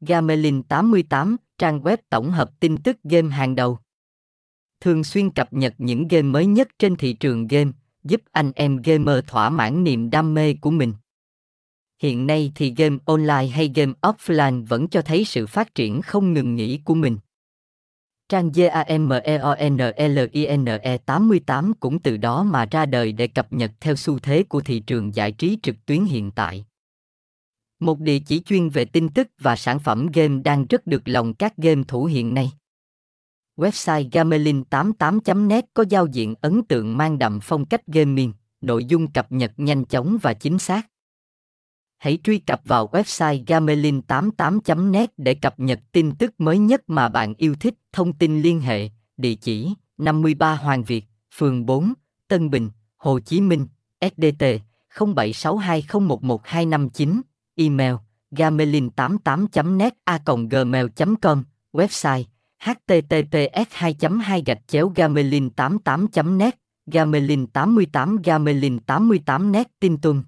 Gamelin 88, trang web tổng hợp tin tức game hàng đầu. Thường xuyên cập nhật những game mới nhất trên thị trường game, giúp anh em gamer thỏa mãn niềm đam mê của mình. Hiện nay thì game online hay game offline vẫn cho thấy sự phát triển không ngừng nghỉ của mình. Trang GAMEONLINE 88 cũng từ đó mà ra đời để cập nhật theo xu thế của thị trường giải trí trực tuyến hiện tại. Một địa chỉ chuyên về tin tức và sản phẩm game đang rất được lòng các game thủ hiện nay. Website Gamelin88.net có giao diện ấn tượng mang đậm phong cách gaming, nội dung cập nhật nhanh chóng và chính xác. Hãy truy cập vào website gamelin88.net để cập nhật tin tức mới nhất mà bạn yêu thích. Thông tin liên hệ, địa chỉ 53 Hoàng Việt, phường 4, Tân Bình, Hồ Chí Minh, SDT 0762011259, email gamelin88.net a gmail.com, website https 2 2 gạch chéo gamelin 88 net gamelin 88 gamelin 88 net tin tuân